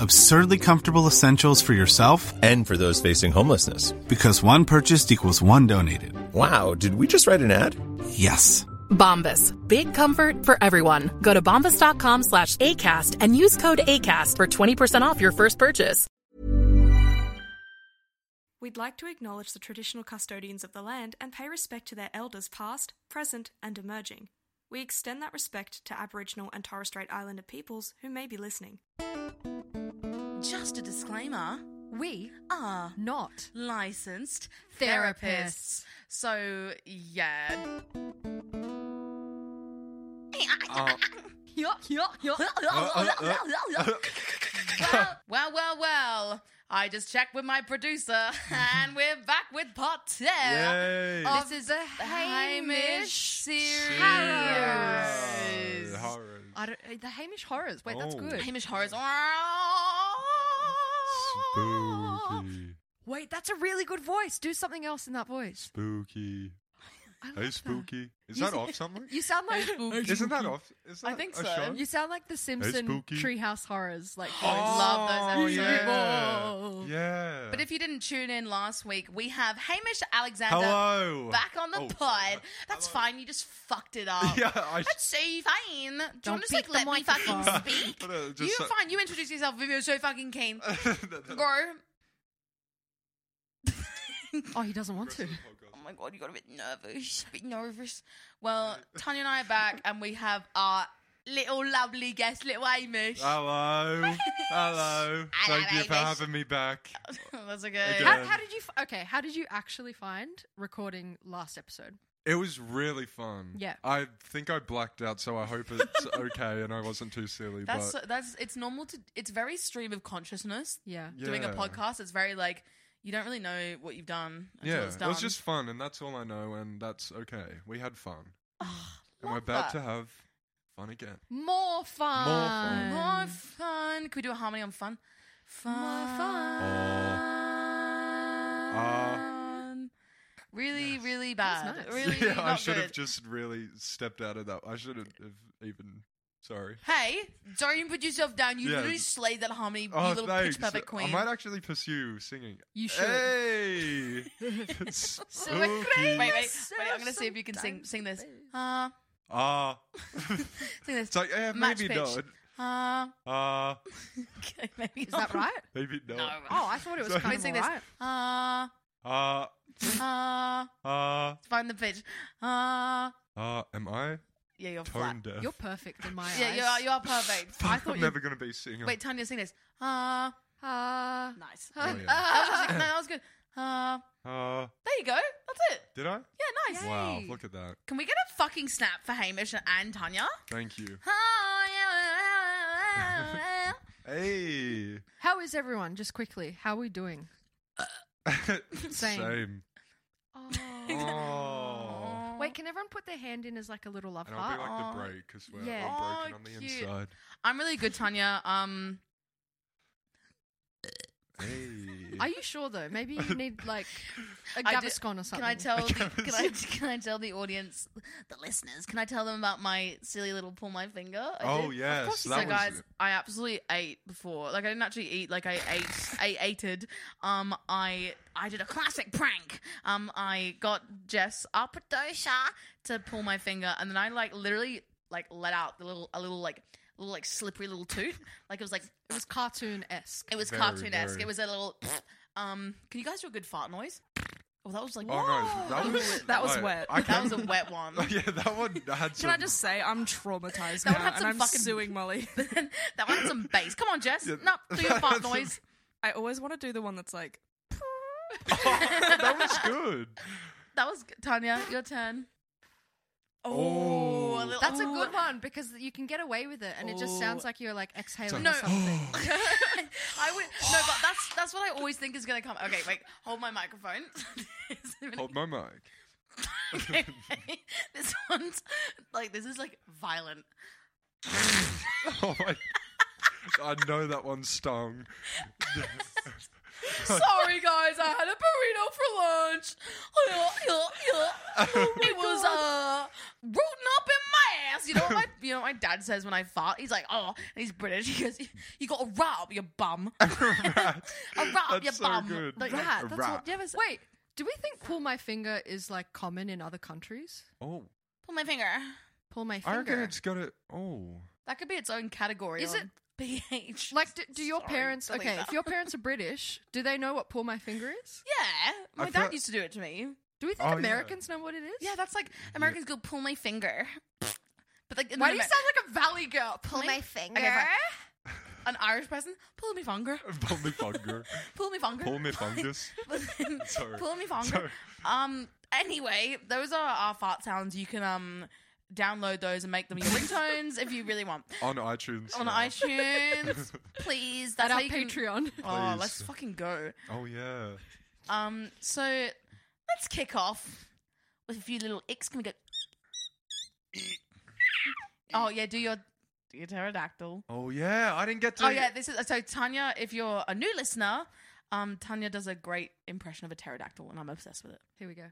Absurdly comfortable essentials for yourself And for those facing homelessness. because one purchased equals one donated. Wow, did we just write an ad? Yes. Bombas. Big comfort for everyone. Go to bombas.com slash ACAST and use code ACAST for 20% off your first purchase. We'd like to acknowledge the traditional custodians of the land and pay respect to their elders past, present, and emerging. We extend that respect to Aboriginal and Torres Strait Islander peoples who may be listening. Just a disclaimer We are not licensed Therapists. therapists. So, yeah. well, well, well. I just checked with my producer, and we're back with part 10. Yay. of This is a Hamish series. Horrors. I don't, uh, the Hamish horrors. Wait, that's Oh. good. Hamish horrors. Spooky. Wait, that's a really good voice. Do something else in that voice. Spooky. I love Hey, spooky. Is You that s- off somewhere? You sound like spooky. Isn't that off? Is that I think so. show? you sound like the Simpson spooky. Treehouse horrors. Like voice. love those Oh, episodes. Yeah. yeah. But if you didn't tune in last week, we have Hamish Alexander Hello. back on the Oh, pod. sorry. That's fine. You just fucked it up. Yeah, I- That's so fine. Do you Don't want to just like let me fucking speak? But, uh, just you so- fine. You introduce yourself if you're so fucking keen. Go. Oh, he doesn't want to. Oh my god, you got a bit nervous. A bit nervous. Well, Tania and I are back, and we have our little lovely guest, little Amish. Hello. Hello. Thank you for Hamish. having me back. That's okay. Again. How, how did you? f- Okay, how did you actually find recording last episode? It was really fun. Yeah. I think I blacked out, so I hope it's okay and I wasn't too silly. That's but that's it's normal to. It's very stream of consciousness. Yeah. doing a Yeah. podcast. It's very like you don't really know what you've done until yeah, it's it was just fun, and that's all I know, and that's okay. We had fun, and we're about that. to have fun again. More fun. fun. more fun. Could we do a harmony on fun? Fun. Uh, really, really bad. nice. Really, yeah, not I should good. have just really stepped out of that. I shouldn't have even. Sorry. Hey, don't even put yourself down. You Yeah. literally slayed that harmony, Oh, you little pitch perfect queen. I might actually pursue singing. You should. Hey. Wait, Spooky. wait, wait, wait. I'm gonna see if you can sing sing this. Uh, Ah. sing this. it's like, yeah, Match maybe pitch. not. Uh, Ah. okay, maybe Is that right? maybe not. No. Oh, I thought it was Sorry. kind Wait, of sing this. alright. Uh, Ah. uh, Ah. find the pitch. Uh, Ah. Am I yeah, you're tone flat. deaf? You're perfect in my eyes. Yeah, you are. You are perfect. I thought I'm you- never gonna be a singer. Wait, Tania, sing this. Ah, ah. nice. Oh, yeah. That was- no, that was good. Uh, Ah. there you go. That's it. did I? Yeah, nice. Wow. Look at that. Can we get a fucking snap for Hamish and Tania? Thank you. Oh. Hey. how is everyone? Just quickly, how are we doing? Same. Same. Oh. Wait, can everyone put their hand in as like a little love And I'll be heart? like the break because we're Yeah. all broken Oh, on the cute. inside. I'm really good, Tania. Um, Hey. Are you sure though? Maybe you need like a I did- Gaviscon or something. Can I tell? The, can I can I tell the audience, the listeners? Can I tell them about my silly little pull my finger? I Oh, did? yes, Of course. that so was- guys, I absolutely ate before. Like I didn't actually eat. Like I ate. I ated. Um, I I did a classic prank. Um, I got Jess up at Dosha to pull my finger, and then I like literally like let out the little a little like little like slippery little toot. Like it was like It was cartoon esque. it was Very, cartoon-esque. very. It was a little. Um, can you guys do a good fart noise? Oh, that was like. Oh no, that was That was I- wet. I That was can- a wet one. yeah, that one had some. Can I just say I'm traumatized That one now, had and some I'm fucking- suing Molly. that one had some bass. Come on, Jess. Yeah, no, do your fart that's some- noise. I always want to do the one that's like. that was good. That was Tania. Your turn. Oh. a That's a good one because you can get away with it, and it just sounds oh. like you're like exhaling No. something. I would no, but that's that's what I always think is gonna come. Okay, wait, hold my microphone. Hold my mic. okay, this one's like this is like violent. Oh my! I know that one stung. Sorry, guys, I had a burrito for lunch. it was uh rooting up in my ass. You know what my you know what my dad says when I fart? He's like, oh, and he's British. He goes, you got a rat up your bum. a rat up That's your so bum. good. Like, Rat, A that's rat. what. do you ever s- Wait, do we think pull my finger is like common in other countries? Oh, pull my finger. Pull my finger. I reckon finger. it's got it. Oh, That could be its own category. Is on BH. Like, do, do your Sorry, parents? delete Okay, that. if your parents are British, do they know what pull my finger is? Yeah, my I dad feel- used to do it to me. Do we think Oh, yeah. Americans know what it is? Yeah, that's like Americans go pull my finger. But like, in Why do Amer- you sound like a valley girl? Pull my- my finger. Okay, an Irish person? Pull me finger. pull me finger. Pull me finger. Pull me fungus. Sorry. Pull me finger. Sorry. Um. Anyway, those are our fart sounds. You can um download those and make them your ringtones if you really want. On iTunes. On now. iTunes, please. At That's our you can- Patreon. Oh, Please. let's fucking go. Oh yeah. Um. So let's kick off with a few little icks. Can we go? Oh yeah, do your do your pterodactyl. Oh yeah. I didn't get to. Oh yeah, this is so Tania. If you're a new listener, um, Tania does a great impression of a pterodactyl, and I'm obsessed with it. Here we go.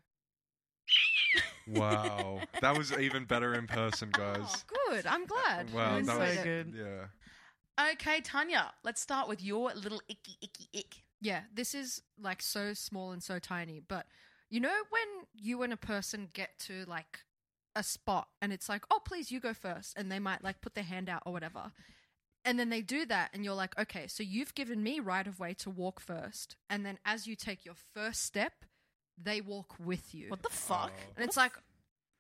Wow, that was even better in person, oh, guys. Oh, good. I'm glad. Wow, You that was it. good. Yeah. Okay, Tania, let's start with your little icky icky ick. Yeah, this is like so small and so tiny, but you know when you and a person get to like a spot and it's like, "Oh, please you go first. and they might like put their hand out or whatever. And then they do that and you're like, "Okay, so you've given me right of way to walk first. And then as you take your first step, they walk with you. What the fuck? and it's like,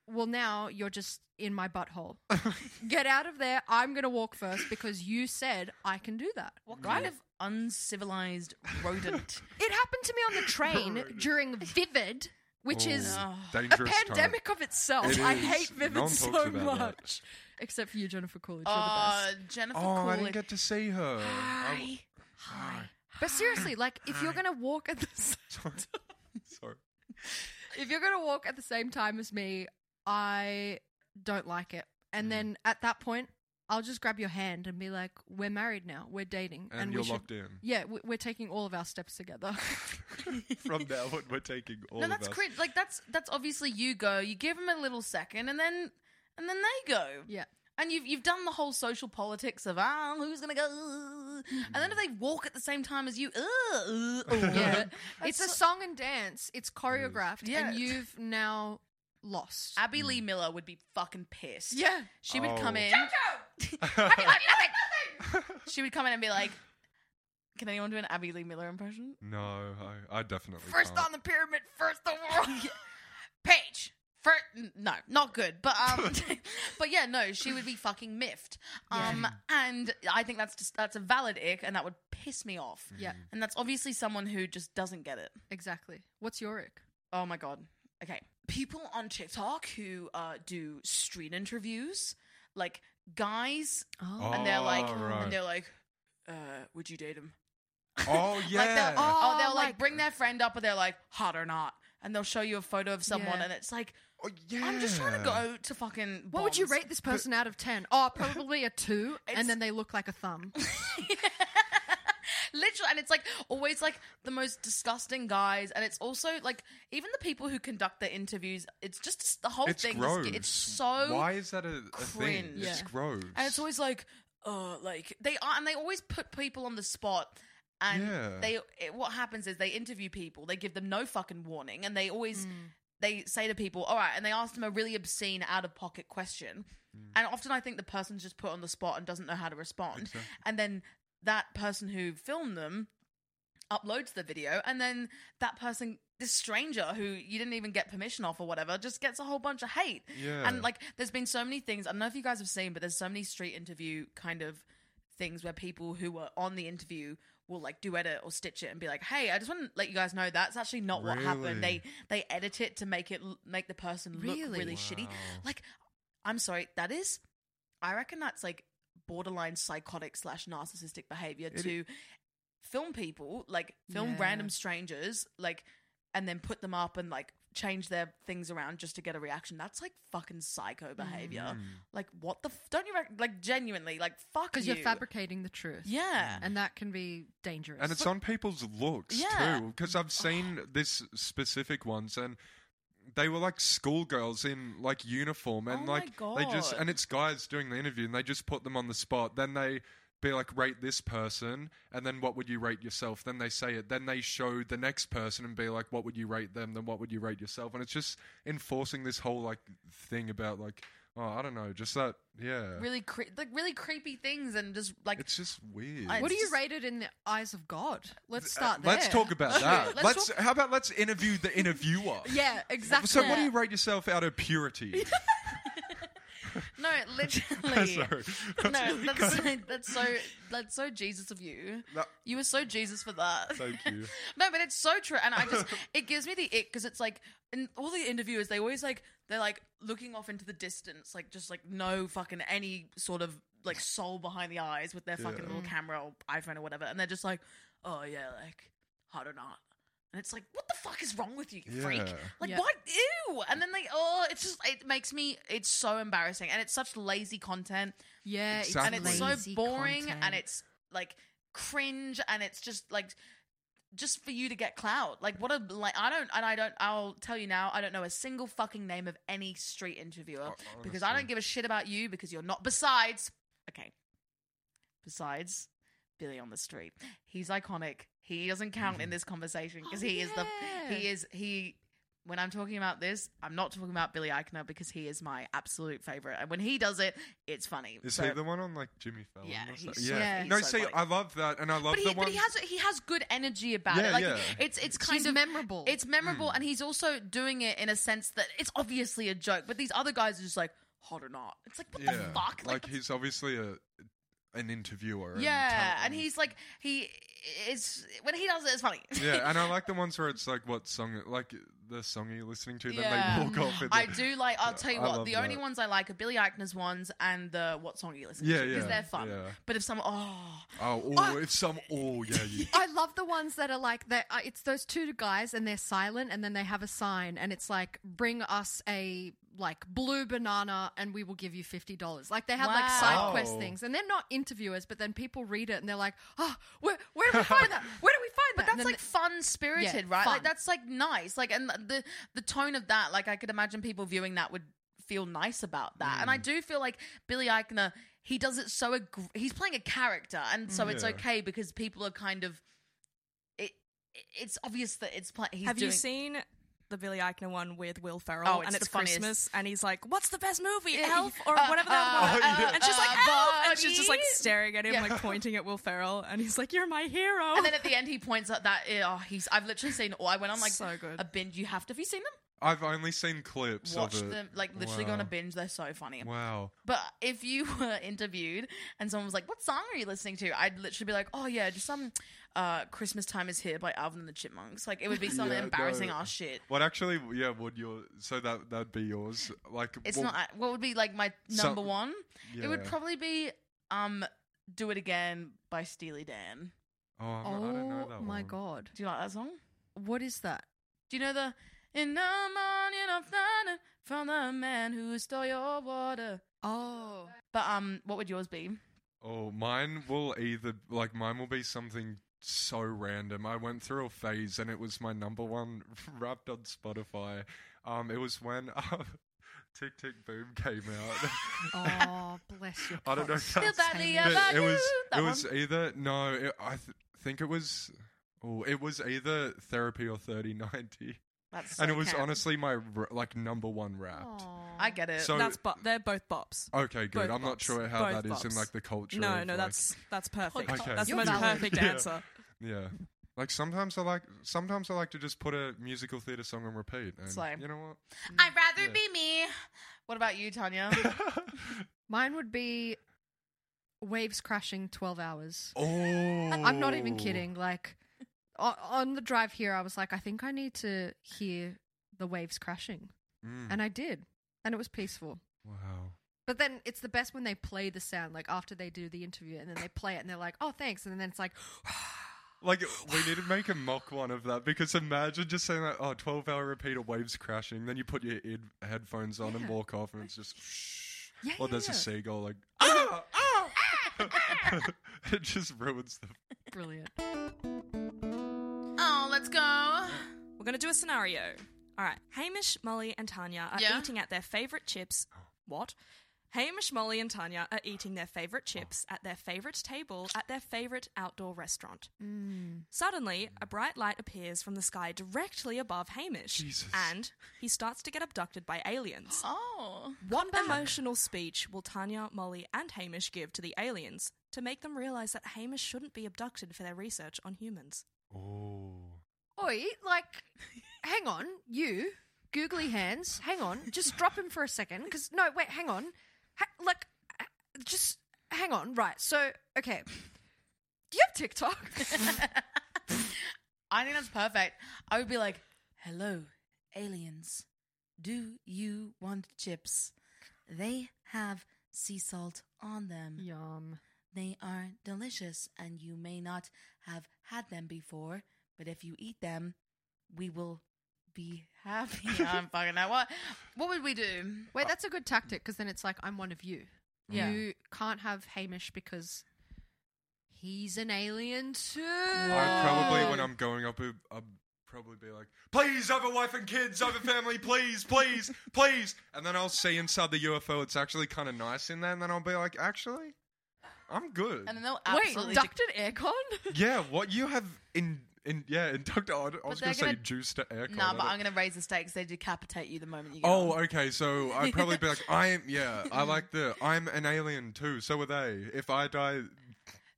"Well, now you're just in my butthole. Get out of there. I'm going to walk first because you said I can do that." What kind of uncivilized rodent? It happened to me on the train during Vivid, which is Oh, a dangerous time. pandemic of itself. It I is. hate Vivid No one so about that. much. Except for you, Jennifer Coolidge. You're the Uh, best. Jennifer Oh, I didn't get to see her. I- Hi. But seriously, like if you're gonna walk at the s- Sorry. if you're gonna walk at the same time as me, I don't like it. Mm. And then at that point, I'll just grab your hand and be like, "We're married now. We're dating, And, we you're should- locked in. Yeah, we- we're taking all of our steps together. From now on, we're taking all No, of that's us. crit. Like that's that's obviously you go. You give them a little second, and then and then they go. yeah. And you've you've done the whole social politics of ah who's gonna go, and then if they walk at the same time as you, uh, uh, uh, Yeah. It's a song and dance. It's choreographed, Yeah. and you've now lost. Abby Lee Miller would be fucking pissed. Yeah. she would Oh. come in. she would come in and be like, "Can anyone do an Abby Lee Miller impression?" No, I, I definitely First can't. on the pyramid, first the world. Paige. For, no, not good. But um, but yeah, no, she would be fucking miffed. Um, and I think that's just that's a valid ick, and that would piss me off. yeah, And that's obviously someone who just doesn't get it. exactly. What's your ick? Oh my god. Okay. People on TikTok who uh, do street interviews, like guys, Oh, and they're like, right. and they're like, uh, would you date him? Oh yeah. Like they'll, oh, Oh, they'll like, like- bring their friend up, and they're like, hot or not, and they'll show you a photo of someone, Yeah. and it's like, Oh, yeah. I'm just trying to go to fucking. what would you Bonds. rate this person out of ten? Oh, probably a two, and then they look like a thumb. literally, and it's like always like the most disgusting guys, and it's also like even the people who conduct the interviews. It's just the whole It's thing. is- It's so Why is that a, a thing? cringe. It's Yeah. gross. and it's always like, uh, like they are, and they always put people on the spot. And Yeah. they, it, what happens is they interview people, they give them no fucking warning, and they always, they say to people, all right, and they ask them a really obscene, out of pocket question, mm. and often I think the person's just put on the spot and doesn't know how to respond, and then that person who filmed them uploads the video, and then that person, this stranger who you didn't even get permission off or whatever, just gets a whole bunch of hate. Yeah. And like, there's been so many things. I don't know if you guys have seen, but there's so many street interview kind of things where people who were on the interview will like do edit or stitch it and be like, "Hey, I just want to let you guys know that's actually not what happened." They they edit it to make it l- make the person look Really? really shitty. Wow. Like, I'm sorry, that is, I reckon that's like borderline psychotic slash narcissistic behavior It- to film people, like film Yeah. random strangers, like, and then put them up and like change their things around just to get a reaction. That's like fucking psycho behavior. Mm. Like, what the? F- don't you rec- like genuinely like fuck Because you? you're fabricating the truth. Yeah. And that can be dangerous. and it's on people's looks Yeah. too because i've seen this specific ones and they were like schoolgirls in like uniform and Oh my like they just God. and it's guys doing the interview and they just put them on the spot then they be like rate this person and then what would you rate yourself then they say it then they show the next person and be like what would you rate them then what would you rate yourself and it's just enforcing this whole like thing about like oh i don't know just that yeah really cre- like really creepy things and just like it's just weird I- what do you just- rate it in the eyes of God? Let's Uh, start there. Let's talk about that. Let's let's talk- how about let's interview the interviewer. Yeah, exactly. So, what do you rate yourself out of purity? no, literally. Sorry. No, that's so, that's so that's so Jesus of you. No. You were so Jesus for that. Thank you. no, but it's so true, and I just it gives me the ick because it's like, and all the interviewers they always like they're like looking off into the distance, like just like no fucking any sort of like soul behind the eyes with their fucking Yeah. little camera or iPhone or whatever, and they're just like, oh yeah, like hard or not. And it's like, what the fuck is wrong with you, you freak? Yeah. Like, Yeah. what? Ew! And then they, oh, it's just, it makes me, it's so embarrassing. And it's such lazy content Yeah, Exactly. and it's lazy so boring content. and it's like cringe and it's just like just for you to get clout like what a like i don't and i don't i'll tell you now i don't know a single fucking name of any street interviewer uh, because i honestly. don't give a shit about you because you're not besides okay besides billy on the street he's iconic he doesn't count in this conversation because Oh, he is the yeah. he is he when I'm talking about this, I'm not talking about Billy Eichner because he is my absolute favorite. And when he does it, it's funny. Is So- he the one on like Jimmy Fallon? Yeah, or he's something? so- yeah. he's no, so see, funny. I love that, and I love but the one. but he has he has good energy about Yeah, it. Like yeah. it's it's kind He's of memorable. It's memorable, Hmm. and he's also doing it in a sense that it's obviously a joke. But these other guys are just like hot or not. It's like what yeah, the fuck? like that's- he's obviously a an interviewer. yeah, tell- and he's like he is when he does it, it's funny. yeah, and I like the ones where it's like what song, like the song you're listening to, then Yeah. they walk off. I do like. I'll tell you I what. The only that. ones I like are Billy Eichner's ones and the "What Song You Listening Yeah, to" because yeah, they're fun. yeah. But if someone, oh, Oh, oh, if some, oh yeah, you, I love the ones that are like that. Uh, it's those two guys and they're silent, and then they have a sign, and it's like, "Bring us a like blue banana, and we will give you fifty dollars." Like they have like side quest things, and they're not interviewers, but then people read it and they're like, "Oh, where where do we find that? Where do we find But that?" And that's then like fun spirited, Yeah, right? fun. Like that's like nice. Like and the the tone of that, like I could imagine people viewing that would feel nice about that. Mm. And I do feel like Billy Eichner, he does it so ag- he's playing a character, and so it's okay because people are kind of it. It's obvious that it's playing. He's Have doing, you seen the Billy Eichner one with Will Ferrell? Oh, it's and it's. Christmas, and he's like, "What's the best movie? Elf or uh, whatever the uh, one?" uh, and she's like, uh, "Elf," and she's just like staring at him, Yeah. like pointing at Will Ferrell, and he's like, "You're my hero." And then at the end, he points out that oh, he's. I've literally seen. Oh, I went on like So good. a binge. You have to. Have you seen them? I've only seen clips Watch of it. them. Like literally go on a binge. They're so funny. Wow. But if you were interviewed and someone was like, "What song are you listening to?" I'd literally be like, "Oh yeah, just some uh, Christmas time is here by Alvin and the Chipmunks." Like it would be some Yeah, embarrassing no. ass shit. What actually? Yeah, would your so that that'd be yours? Like It's well, not. What would be like my So- number one? It would probably be um, "Do It Again" by Steely Dan. Oh, I'm I don't know oh that my one. god, Do you like that song? what is that? Do you know the "In the morning of thunder from the man who stole your water"? Oh, But um, what would yours be? Oh, mine will either like mine will be something so random. I went through a phase, and it was my number one wrapped on Spotify. Um, it was when uh, Tick Tick Boom came out. Oh, bless you. I don't know. cocks. If that's, badly but about it was. That It was one? either no. It, I th- think it was. Oh, it was either therapy or thirty ninety, That's and it was camp. honestly my r- like number one wrapped. I get it. So- That's bo- they're both bops. Okay, good. Both I'm not bops. sure how Both that is in bops. like the culture. No, of, no, like- that's that's perfect. Okay. That's the You're most valid. perfect Yeah. answer. Yeah. Like sometimes I like sometimes I like to just put a musical theatre song on repeat. And Same. you know what? I'd rather Yeah. be me. What about you, Tania? Mine would be waves crashing 12 hours. Oh, I'm not even kidding. Like o- on the drive here, I was like, I think I need to hear the waves crashing, Mm. and I did, and it was peaceful. wow. But then it's the best when they play the sound, like after they do the interview, and then they play it, and they're like, "Oh, thanks," and then it's like, Like we need to make a mock one of that because imagine just saying that oh 12 hour repeat of waves crashing then you put your ear headphones on and walk off and it's just Yeah, or yeah, there's yeah. a seagull like ah, ah! it just ruins the "Brilliant." Let's go. We're going to do a scenario. All right. Hamish, Molly, and Tania are Yeah. eating at their favorite chips. What? Hamish, Molly, and Tania are eating their favorite chips at their favorite table at their favorite outdoor restaurant. Mm. Suddenly, a bright light appears from the sky directly above Hamish, Jesus. and he starts to get abducted by aliens. Oh. What emotional speech will Tania, Molly, and Hamish give to the aliens to make them realize that Hamish shouldn't be abducted for their research on humans? oh Oi, like, hang on, you googly hands, hang on, just drop him for a second, because no, wait, hang on, ha- like, just hang on, right? So, okay, do you have TikTok? I think that's perfect. I would be like, "Hello, aliens. Do you want chips? They have sea salt on them. Yum. They are delicious, and you may not have had them before, but if you eat them, we will be happy." I'm fucking know what. What would we do? Wait, that's a good tactic because then it's like I'm one of you. Yeah. You can't have Hamish because he's an alien too. I probably when I'm going up I'd probably be like please have a wife and kids have a family please please please and then I'll see inside the UFO it's actually kind of nice in there and then I'll be like actually I'm good And then they'll Wait, absolutely ducted aircon? yeah what you have in in yeah inducted I was gonna say gonna- juice to aircon No, I but I'm going to raise the stakes. They decapitate you the moment you get Oh, on. okay. So I'd probably be like, I'm yeah. I like the I'm an alien too. So are they. If I die,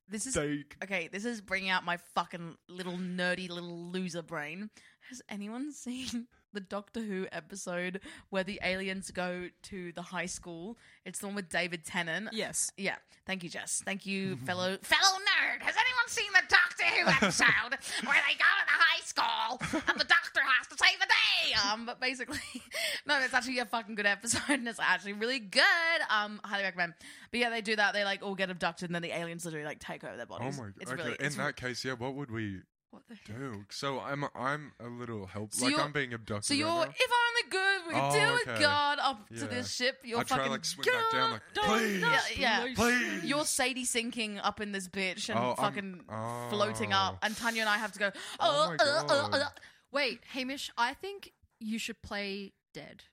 This is they. okay. This is bringing out my fucking little nerdy little loser brain. Has anyone seen the Doctor Who episode where the aliens go to the high school? It's the one with David Tennant. Yes. Yeah. Thank you, Jess. Thank you, fellow fellow nerd. Has anyone seen the Doctor Who episode where they go to the high school and the Doctor has to save the day? Um, but basically, no, it's actually a fucking good episode and it's actually really good. Um, highly recommend. But yeah, they do that. They like all get abducted and then the aliens literally like take over their bodies. Oh bodies. my. It's okay. really. In It's, that case, yeah. What would we What the heck? do? So I'm I'm a little help. So like you're- I'm being abducted. so you're right now. if only good we Oh, do it, okay. God, up to Yeah. this ship. You're I try, fucking like, swim back down, like, Dun, please, yeah, yeah. please. You're Sadie sinking up in this bitch and Oh, I'm- fucking floating oh. up, and Tania and I have to go. Oh Oh, my uh, uh, God. uh. Wait, Hamish, I think you should play dead.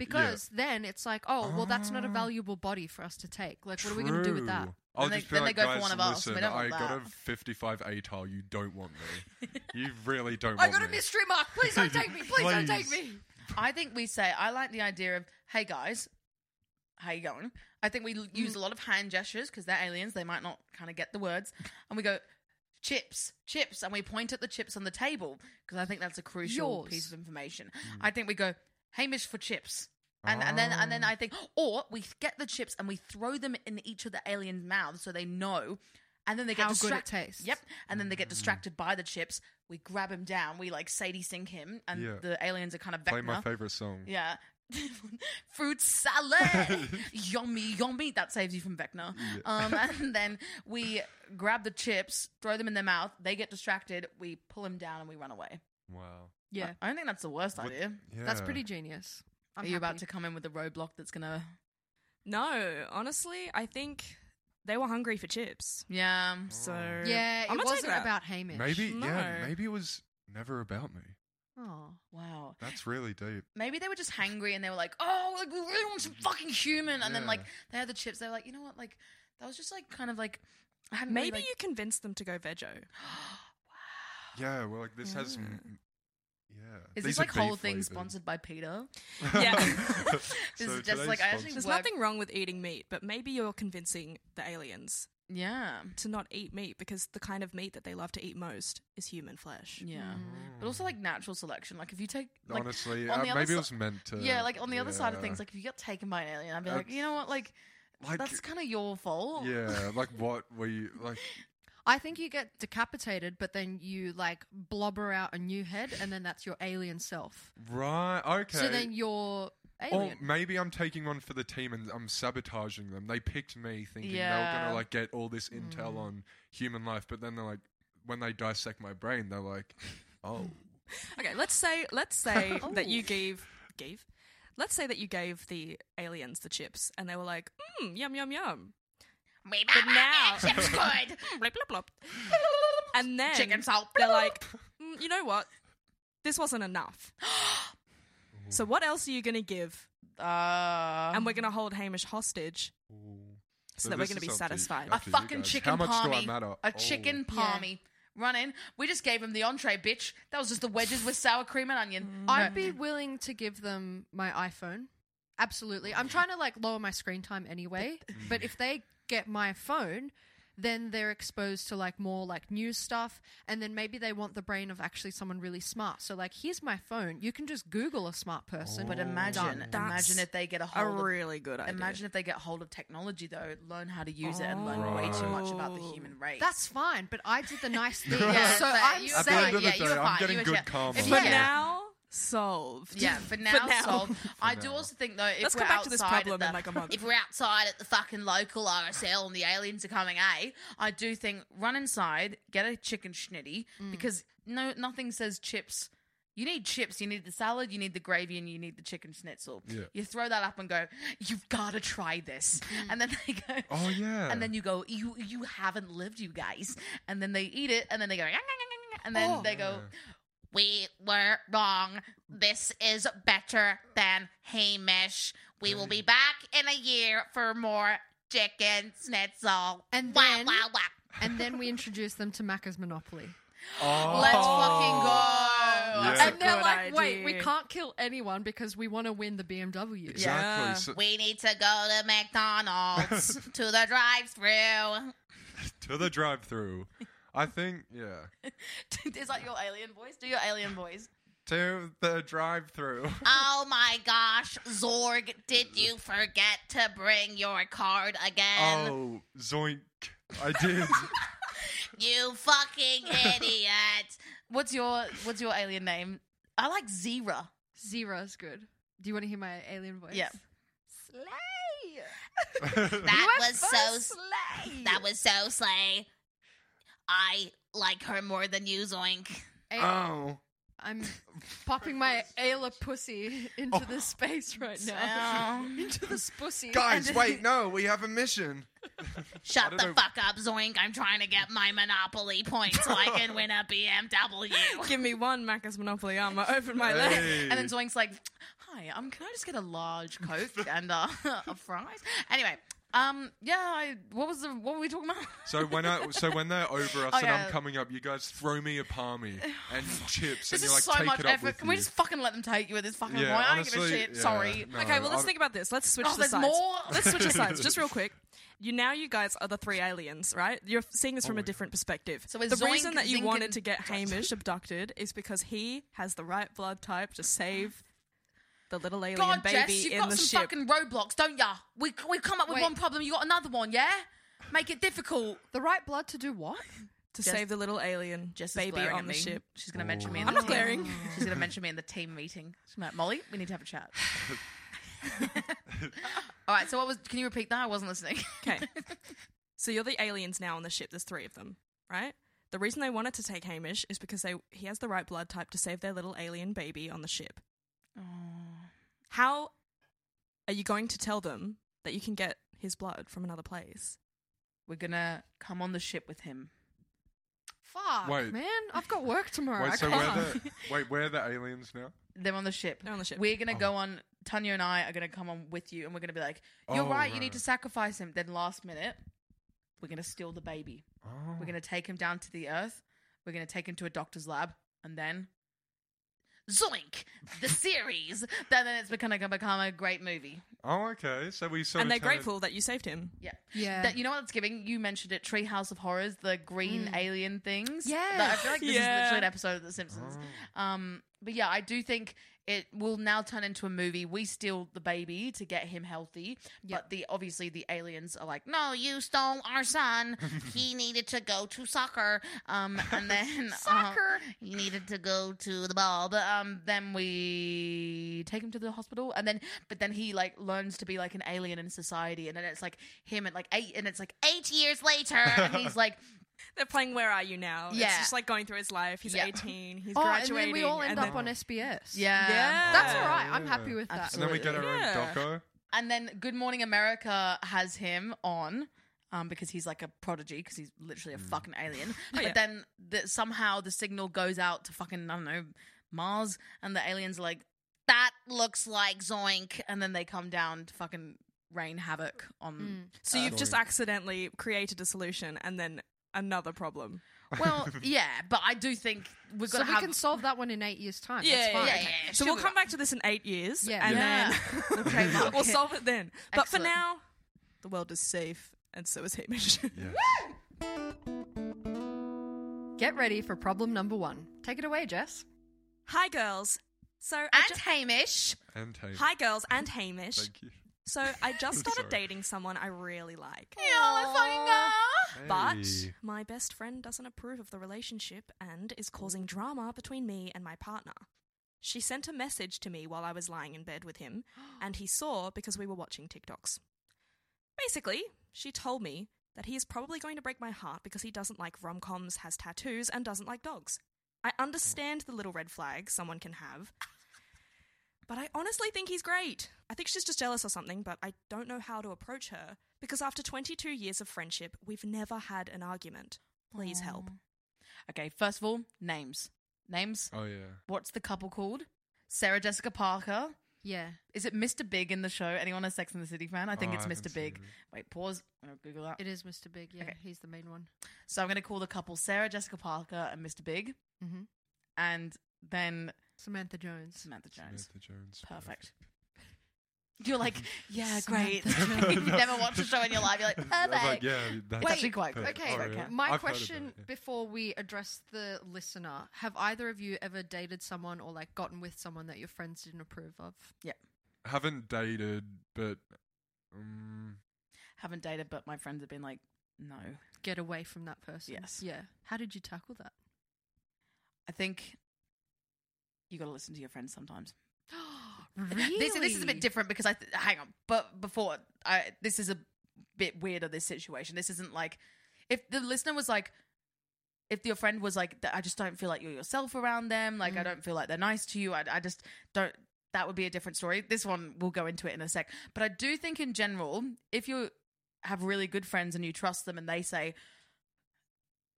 Because then it's like, oh, well, that's not a Ah. valuable body for us to take. Like, what are we going to do with that? True. I'll Then they- just be then they like, go for guys, one of us. We listen, don't want I got a that." 55 ATAR. You don't want me. you really don't I want got a me. mystery mark. Please don't take me. Please, don't take Please. me. I think we say I like the idea of hey guys, how you going? I think we l- use a lot of hand gestures because they're aliens. They might not kind of get the words, and we go chips, chips, and we point at the chips on the table because I think that's a crucial Yours. piece of information. I think we go Hamish for chips. And, and then and then I think or we get the chips and we throw them in each of the aliens' mouths so they know and then they get How good it distracted. tastes. Yep. And then they get distracted by the chips. We grab him down. We like Sadie sink him, and Yeah. the aliens are kind of Play Vecna. my favorite song. Yeah. Fruit salad. yummy, yummy. That saves you from Vecna. Um, and then we grab the chips, throw them in their mouth. They get distracted. We pull him down and we run away. Wow. Yeah, I don't think that's the worst What- idea. that's pretty genius. I'm Are you about to come in with a roadblock that's gonna? No, honestly, I think they were hungry for chips. Yeah. So Yeah, I'm it wasn't that. about Hamish. Maybe, yeah, maybe it was never about me. Oh. Wow. That's really deep. Maybe they were just hangry and they were like, oh, like we really want some fucking human. And then like they had the chips. They were like, you know what? Like that was just like kind of like I Maybe really, like, you convinced them to go vego. Yeah, well, like this has. m- Yeah. Is These this like whole beef thing flavored. sponsored by Peter? Yeah. This So is just like I actually There's work- nothing wrong with eating meat, but maybe you're convincing the aliens Yeah. to not eat meat because the kind of meat that they love to eat most is human flesh. Yeah. But also like natural selection. Like if you take like Honestly, on uh, the other maybe it was meant to. Yeah, like on the other side of things, like if you get taken by an alien, I'd be Uh, like, you know what, like, Like- that's kind of your fault. Yeah, like what were you like? I think you get decapitated, but then you like blobber out a new head, and then that's your alien self. Right. Okay. So then you're Or maybe I'm taking one for the team and I'm sabotaging them. They picked me thinking they were Yeah. gonna like get all this intel mm. on human life, but then they're like, when they dissect my brain, they're like, oh, Okay, let's say let's say that you oh. gave gave. Let's say that you gave the aliens the chips, and they were like, "Mmm, yum yum yum." But now, chips good. blip blip blop. And then Chicken salt. They're like, "Mm, you know what? This wasn't enough. so what else are you gonna give? Uh, And we're gonna hold Hamish hostage so, that we're gonna be is to satisfied. a fucking chicken How much do I palmy. matter? A Oh. chicken palmy. Run in. We just gave him the entree, bitch. That was just the wedges with sour cream and onion. I'd be willing to give them my iPhone. Absolutely. I'm trying to like lower my screen time anyway. But if they get my phone, then they're exposed to like more like news stuff and then maybe they want the brain of actually someone really smart. So like here's my phone. You can just Google a smart person. But imagine, Done. imagine if they get a a hold of really good idea. Imagine if they get hold of technology though, learn how to use it and learn way too much about the oh. human race. That's fine, but I did the nice thing. Yeah, so but I'm you- At the saying end of the yeah, you day, were I'm fine. getting You were good chill. karma. If for you- Yeah. now, solved. Yeah, for now, now. solved. I do also think though, if Let's we're come back to this outside at problem the, in, like, a month. If we're outside at the fucking local RSL and the aliens are coming, eh? I do think run inside, get a chicken schnitty Mm. because no, nothing says chips. You need chips. You need the salad. You need the gravy, and you need the chicken schnitzel. Yeah. You throw that up and go. You've got to try this, Mm. and then they go. Oh yeah. And then you go, you you haven't lived, you guys. And then they eat it, and then they go, and then Oh. they go, we were wrong. This is better than Hamish. We will be mm. back in a year for more chicken schnitzel. And Wah, then- wah, wah. and then we introduce them to Macca's Monopoly. oh. Let's fucking go. Yeah. and they're good like, wait, we can't kill anyone because we want to win the BMW. Exactly. Yeah. So, We need to go to McDonald's to the drive-through. to the drive-through. I think yeah. is that your alien voice? Do your alien voice. To the drive-through. Oh my gosh, Zorg, did you forget to bring your card again? Oh, zoink! I did. You fucking idiot. What's your what's your alien name? I like Zira. Zera's good. Do you want to hear my alien voice? Yeah. Slay. That was so slay. that was so slay. I like her more than you, Zoink. oh. I'm popping my Ayla pussy into the space right now. Oh. into the pussy. Guys, wait, no, we have a mission. Shut the know. fuck up, Zoink. I'm trying to get my Monopoly points so I can win a BMW. Give me one Macca's Monopoly armor. Open my leg. Hey. And then Zoink's like, "Hi, um, can I just get a large Coke and uh, a fries?" Anyway, um, yeah, I, what was the what were we talking about? So when I so when they're over us Oh, and yeah. I'm coming up, you guys throw me a palmy and chips, This and is you like so take much it up effort. with Can you. we just fucking let them take you at this fucking Yeah, point? I don't give a shit. yeah, Sorry. no, Okay, well, let's I- think about this. Let's switch Oh, the there's sides. more? Let's switch the sides, just real quick. You now, you guys are the three aliens, right? You're seeing this from a different perspective. So the Zoink, reason that you Zink, wanted and- to get Hamish abducted is because he has the right blood type to save the little alien God, baby Jess, you've in got the some ship. fucking roadblocks, don't ya? We we come up with Wait. one problem, you got another one, yeah? Make it difficult. The right blood to do what? to Jess- save the little alien Jess is baby glaring on at the me. ship. She's gonna mention me. In I'm the not team- glaring. She's gonna mention me in the team meeting. She's like, Molly, we need to have a chat. All right. So what was? Can you repeat that? I wasn't listening. Okay. so you're the aliens now on the ship. There's three of them, right? The reason they wanted to take Hamish is because they he has the right blood type to save their little alien baby on the ship. Oh. How are you going to tell them that you can get his blood from another place? We're gonna come on the ship with him. Fuck, Wait. man. I've got work tomorrow. I Wait, so can't. we're the wait, we're the aliens now. They're on the ship. They're on the ship. We're gonna go oh. on. Tania and I are gonna come on with you, and we're gonna be like, "You're Oh, right. You need right. to sacrifice him." Then last minute, we're gonna steal the baby. Oh. We're gonna take him down to the earth. We're gonna take him to a doctor's lab, and then Zoink, the series. then then it's gonna become a great movie. Oh, okay. So we sort and of they're turn it- grateful that you saved him. Yeah. Yeah. That, you know what it's giving? You mentioned it, Treehouse of Horrors, the green alien things. Yeah. That- I feel like this is Yeah. literally an episode of The Simpsons. Um, but yeah, I do think it will now turn into a movie. We steal the baby to get him healthy, but the obviously the aliens are like, no, you stole our son. he needed to go to soccer. Um, and then soccer. he needed to go to the ball. But um, then we take him to the hospital, and then but then he like learns to be like an alien in society, and then it's like him at like eight, and it's like eight years later, and he's like. They're playing Where Are You Now? Yeah. It's just like going through his life. He's Yeah. 18. He's oh, and graduating. then we all end and up then- on SBS. Yeah. Yeah. That's all right. I'm happy with that. and then we get our Yeah. own doco. And then Good Morning America has him on. Um, because he's like a prodigy, because he's literally a fucking alien. but yeah. then the, somehow the signal goes out to fucking I don't know Mars, and the aliens are like, "That looks like Zoink," and then they come down to fucking rain havoc on. So uh, you've just accidentally created a solution and then another problem. well, yeah, but I do think we've got So to we have. can solve that one in eight years' time. Yeah, That's fine. yeah, Okay. yeah. So we'll come back to this in eight years. Yeah. And Yeah. then We'll we'll solve it then. But for now, the world is safe, and so is Hamish. Get ready for problem number one. Take it away, Jess. Hi, girls. So I and ju- Hamish. And Hamish. hi, girls, and Hamish. thank you. So I just started Sorry. dating someone I really like. But Hey. my best friend doesn't approve of the relationship and is causing drama between me and my partner. She sent a message to me while I was lying in bed with him, and he saw because we were watching TikToks. Basically, she told me that he is probably going to break my heart because he doesn't like rom coms, has tattoos, and doesn't like dogs. I oh. understand the little red flag someone can have, but I honestly think he's great. I think she's just jealous or something, but I don't know how to approach her because after 22 years of friendship, we've never had an argument. Please help. Okay, first of all, names. Names. Oh yeah. What's the couple called? Sarah Jessica Parker. Yeah. Is it Mr. Big in the show? Anyone a Sex and the City fan? I think Oh, it's I Mr. Big. it. Wait, pause. I'm gonna Google that. It is Mr. Big. Yeah, Okay. he's the main one. So I'm going to call the couple Sarah Jessica Parker and Mr. Big, Mm-hmm. and then Samantha Jones. Samantha Jones. Samantha Jones. Perfect. You're like, yeah, great. You've never watched a show in your life. You're like, perfect. Like, yeah, that's Wait, actually quite perfect. good. Okay, Oh, yeah. my I've question it, yeah. before we address the listener have either of you ever dated someone or like gotten with someone that your friends didn't approve of? Yeah, haven't dated, but um, Haven't dated, but my friends have been like, no. Get away from that person. Yes. Yeah. How did you tackle that? I think you got to listen to your friends sometimes. really? This this is a bit different because I th- hang on, but before I this is a bit weirder. This situation. This isn't like if the listener was like. If your friend was like, I just don't feel like you're yourself around them, like I mm. don't feel like they're nice to you, I, I just don't. That would be a different story. This one, we'll go into it in a sec. But I do think, in general, if you have really good friends and you trust them, and they say,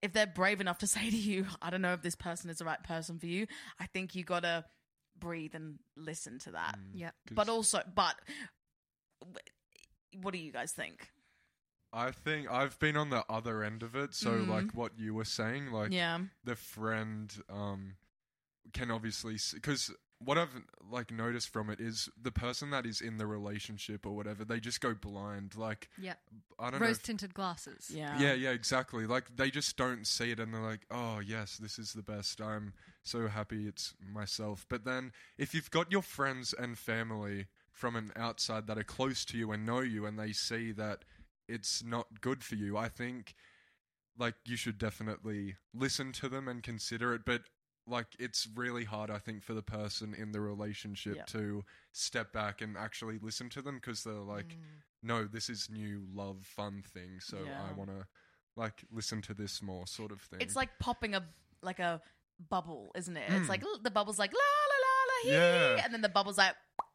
if they're brave enough to say to you, I don't know if this person is the right person for you, I think you gotta breathe and listen to that. Yeah. But also, but what do you guys think? I think I've been on the other end of it. So, Mm. like what you were saying, like yeah, the friend um can obviously because what I've like noticed from it is the person that is in the relationship or whatever they just go blind. Like Yeah. I don't know. Rose tinted glasses. yeah, yeah, yeah, exactly. Like they just don't see it, and they're like, "Oh, yes, this is the best. I'm so happy it's myself." But then, if you've got your friends and family from an outside that are close to you and know you, and they see that it's not good for you, I think, like you should definitely listen to them and consider it. But like, it's really hard, I think, for the person in the relationship Yeah. to step back and actually listen to them because they're like no, this is new love fun thing, so Yeah. I want to like listen to this more sort of thing. It's like popping a like a bubble, isn't it? It's like the bubble's like la la la la hee, Hmm. Yeah. and then the bubble's like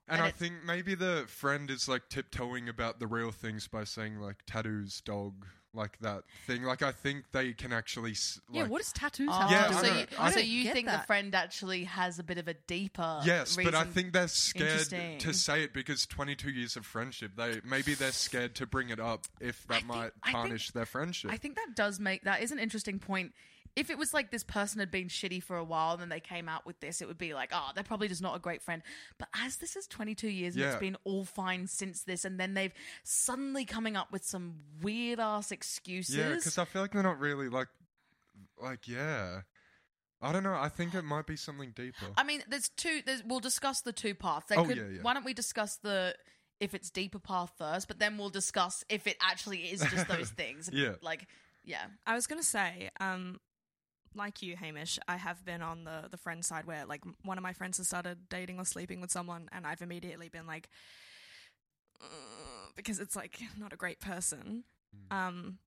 And, And I think maybe the friend is like tiptoeing about the real things by saying like tattoos, dog, like that thing. Like I think they can actually. s- yeah, Like, what does tattoos Oh, have Yeah, to do I so with know. you. I so don't you get think the that. friend actually has a bit of a deeper Yes, but I think they're scared Interesting. to say it because 22 years of friendship. They maybe they're scared to bring it up if that I might I think- tarnish their friendship. I think that does make that is an interesting point. If it was like this person had been shitty for a while and then they came out with this, it would be like, oh, they're probably just not a great friend. But as this is 22 years and Yeah. it's been all fine since this, and then they've suddenly coming up with some weird ass excuses. yeah, because I feel like they're not really like, like yeah. I don't know. I think it might be something deeper. I mean, there's two. There's, we'll discuss the two paths. They Oh, could, yeah, yeah. Why don't we discuss the if it's deeper path first, but then we'll discuss if it actually is just those things. Yeah. Like, yeah. I was gonna say, um, like you, Hamish, I have been on the the friend side where like one of my friends has started dating or sleeping with someone, and I've immediately been like, because it's like not a great person. Um,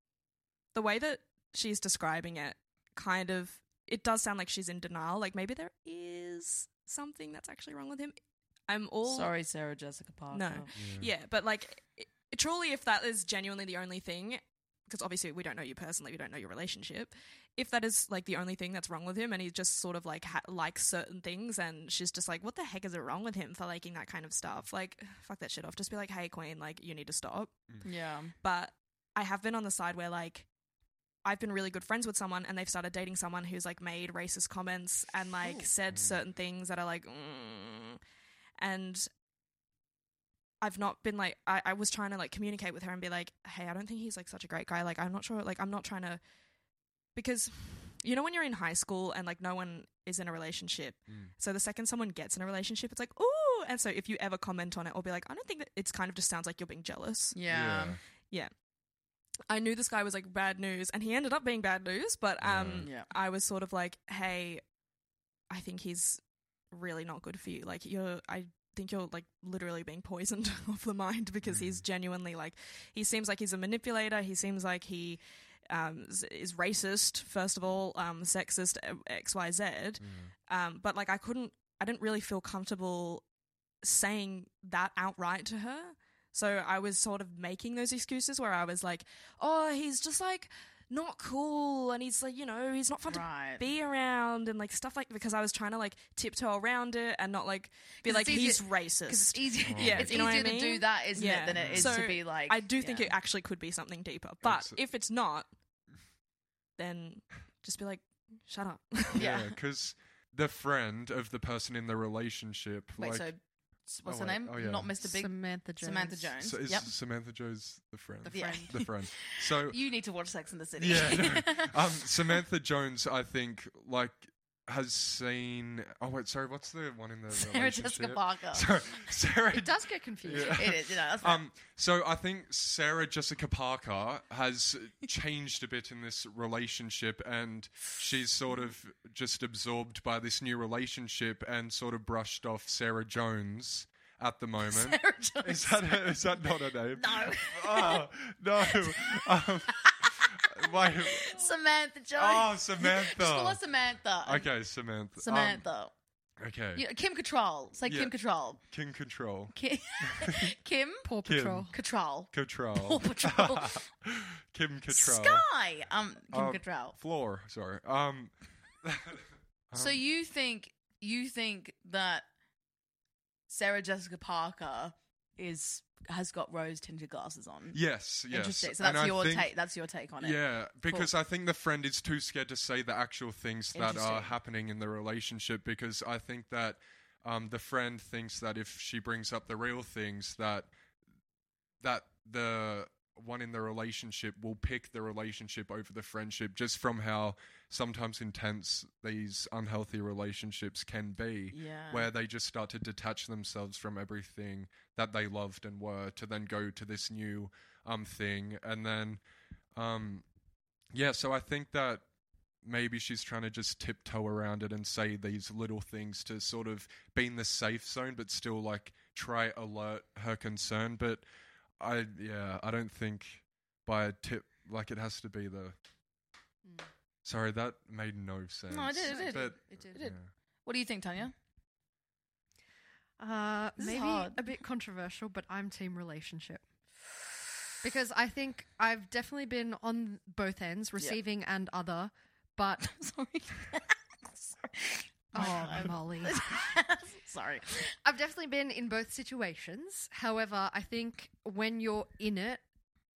the way that she's describing it, kind of, it does sound like she's in denial. Like maybe there is something that's actually wrong with him. I'm all Sorry, Sarah Jessica Parker. no. Yeah, but like i truly, if that is genuinely the only thing, because obviously we don't know you personally, we don't know your relationship. If that is like the only thing that's wrong with him, and he just sort of like ha- likes certain things, and she's just like, "What the heck is it wrong with him for liking that kind of stuff?" Like, fuck that shit off. Just be like, "Hey, Queen, like you need to stop." Yeah. But I have been on the side where like I've been really good friends with someone and they've started dating someone who's like made racist comments and like said certain things that are like mm. and I've not been like I, I was trying to like communicate with her and be like, hey, I don't think he's like such a great guy. Like I'm not sure like I'm not trying to because you know when you're in high school and like no one is in a relationship. So the second someone gets in a relationship, it's like, ooh and so if you ever comment on it or be like, I don't think that it's kind of just sounds like you're being jealous. Yeah. Yeah. I knew this guy was like bad news and he ended up being bad news, but um Yeah. I was sort of like, "Hey, I think he's really not good for you. Like you're I think you're like literally being poisoned of the mind because he's genuinely like he seems like he's a manipulator. He seems like he um, is- is racist, first of all, um, sexist, X, Y, Z. Um, but like, I couldn't, I didn't really feel comfortable saying that outright to her. So I was sort of making those excuses where I was like, oh, he's just like not cool and he's like, you know, he's not fun Right. to be around and like stuff like because I was trying to like tiptoe around it and not like be like easier- he's racist. Because it's easier. Oh. Yeah, it's you know easier I to do that, isn't Yeah. it, than it is So to be like. I do think yeah. it actually could be something deeper. But It's- if it's not, then just be like, shut up. Yeah. because the friend of the person in the relationship, Wait, like, so s- what's Oh, her wait. name? Oh, yeah. Not Mr. Big. Samantha Jones. Samantha Jones. so is yep. Samantha Jones the friend? The friend. The friend. So You need to watch Sex in the City. yeah, no. um, Samantha Jones, I think, like has seen. Oh wait, sorry, what's the one in the Sarah Jessica? Parker. Sorry, Sarah. It does get confusing. Yeah. it is. You know, that's. Um, so I think Sarah Jessica Parker has changed a bit in this relationship, and she's sort of just absorbed by this new relationship and sort of brushed off Sarah Jones at the moment. Sarah Jones. Is that is that not a name? No. Oh no. Um, wait. Samantha Jones. Oh, Just call her Samantha. Samantha. Okay, Samantha. Um, Samantha. okay. Yeah, Kim Cattrall. Say Yeah. Kim Cattrall. King Control. Kim. Kim Paw Kim. Patrol. Cattrall. Control. Paw Patrol. Kim Control. Sky. Um, Kim Um, Cattrall. Floor. Sorry. Um. So you think you think that Sarah Jessica Parker is has got rose tinted glasses on? Yes. Yes. Interesting. So that's your think- take. That's your take on it. Yeah, because I think the friend is too scared to say the actual things that are happening in the relationship because I think that um, the friend thinks that if she brings up the real things that that the one in the relationship will pick the relationship over the friendship just from how sometimes intense these unhealthy relationships can be Yeah. where they just start to detach themselves from everything that they loved and were to then go to this new um thing and then um yeah so i think that maybe she's trying to just tiptoe around it and say these little things to sort of be in the safe zone but still like try alert her concern but i yeah i don't think by a tip like it has to be the sorry that made no sense No, it did, it did. but It did. It did. yeah. What do you think, Tania? Uh, This maybe hard. a bit controversial, but I'm team relationship. Because I think I've definitely been on both ends, receiving and other, but Sorry. Sorry. oh, Molly. Sorry. I've definitely been in both situations. However, I think when you're in it,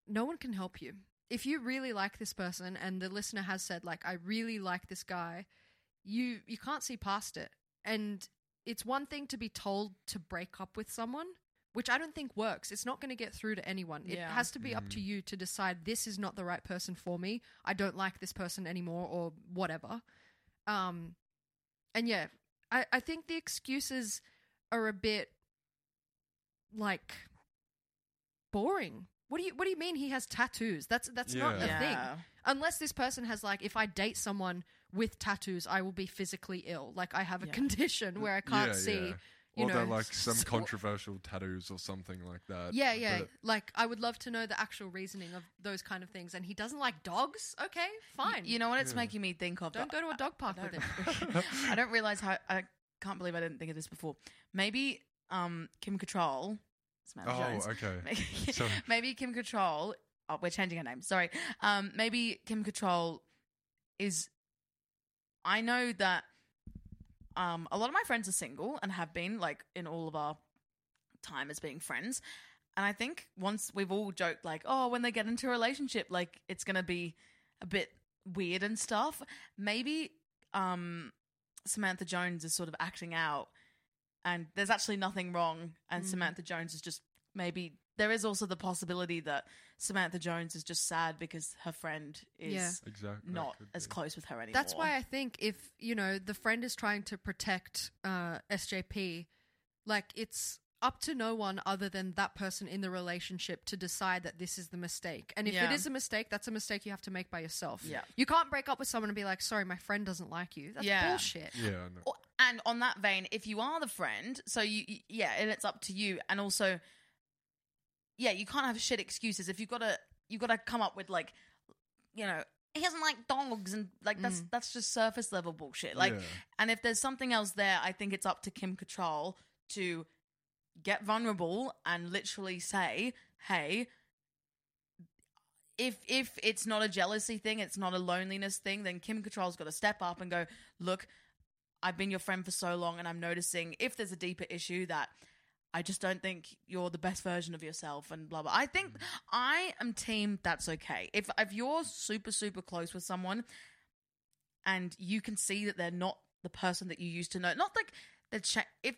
no one can help you. If you really like this person and the listener has said like I really like this guy, you you can't see past it. And it's one thing to be told to break up with someone, which I don't think works. It's not going to get through to anyone. It has to be up to you to decide this is not the right person for me. I don't like this person anymore or whatever. Um and yeah, I, I think the excuses are a bit like boring. What do you what do you mean he has tattoos? That's that's not a Yeah. thing. Unless this person has like if I date someone with tattoos, I will be physically ill. Like I have a Yeah. condition where I can't Yeah, see. yeah. You or know, they're like some s- controversial tattoos or something like that. Yeah, yeah. But- Like I would love to know the actual reasoning of those kind of things. And he doesn't like dogs. Okay, fine. You know what it's making me think of? don't go to a dog park with him. I don't realize how. I can't believe I didn't think of this before. Maybe um, Kim Cattrall. Samantha Oh, Jones. okay. Maybe, Sorry. maybe Kim Cattrall. Oh, we're changing her name. Sorry. Um, maybe Kim Cattrall is. I know that um, a lot of my friends are single and have been like in all of our time as being friends. And I think once we've all joked like, oh, when they get into a relationship, like it's gonna be a bit weird and stuff. Maybe um, Samantha Jones is sort of acting out, and there's actually nothing wrong. And Mm. Samantha Jones is just maybe there is also the possibility that Samantha Jones is just sad because her friend is Yeah. Exactly. not could as be. close with her anymore. That's why I think if you know the friend is trying to protect uh, SJP, like it's up to no one other than that person in the relationship to decide that this is the mistake. And if Yeah. it is a mistake, that's a mistake you have to make by yourself. Yeah. you can't break up with someone and be like, "Sorry, my friend doesn't like you." That's Yeah. bullshit. Yeah. I know. Or- and on that vein, if you are the friend, so you, y- yeah, and it's up to you. And also, yeah, you can't have shit excuses. If you've got to, you've got to come up with like, you know, he doesn't like dogs, and like that's mm. that's just surface level bullshit. Like, Yeah. and if there's something else there, I think it's up to Kim Cattrall to get vulnerable and literally say, "Hey." If if it's not a jealousy thing, it's not a loneliness thing, then Kim Cattrall's got to step up and go, look, I've been your friend for so long, and I'm noticing if there's a deeper issue that I just don't think you're the best version of yourself, and blah blah. I think I am team. That's okay. If if you're super super close with someone, and you can see that they're not the person that you used to know, not like they're cha- if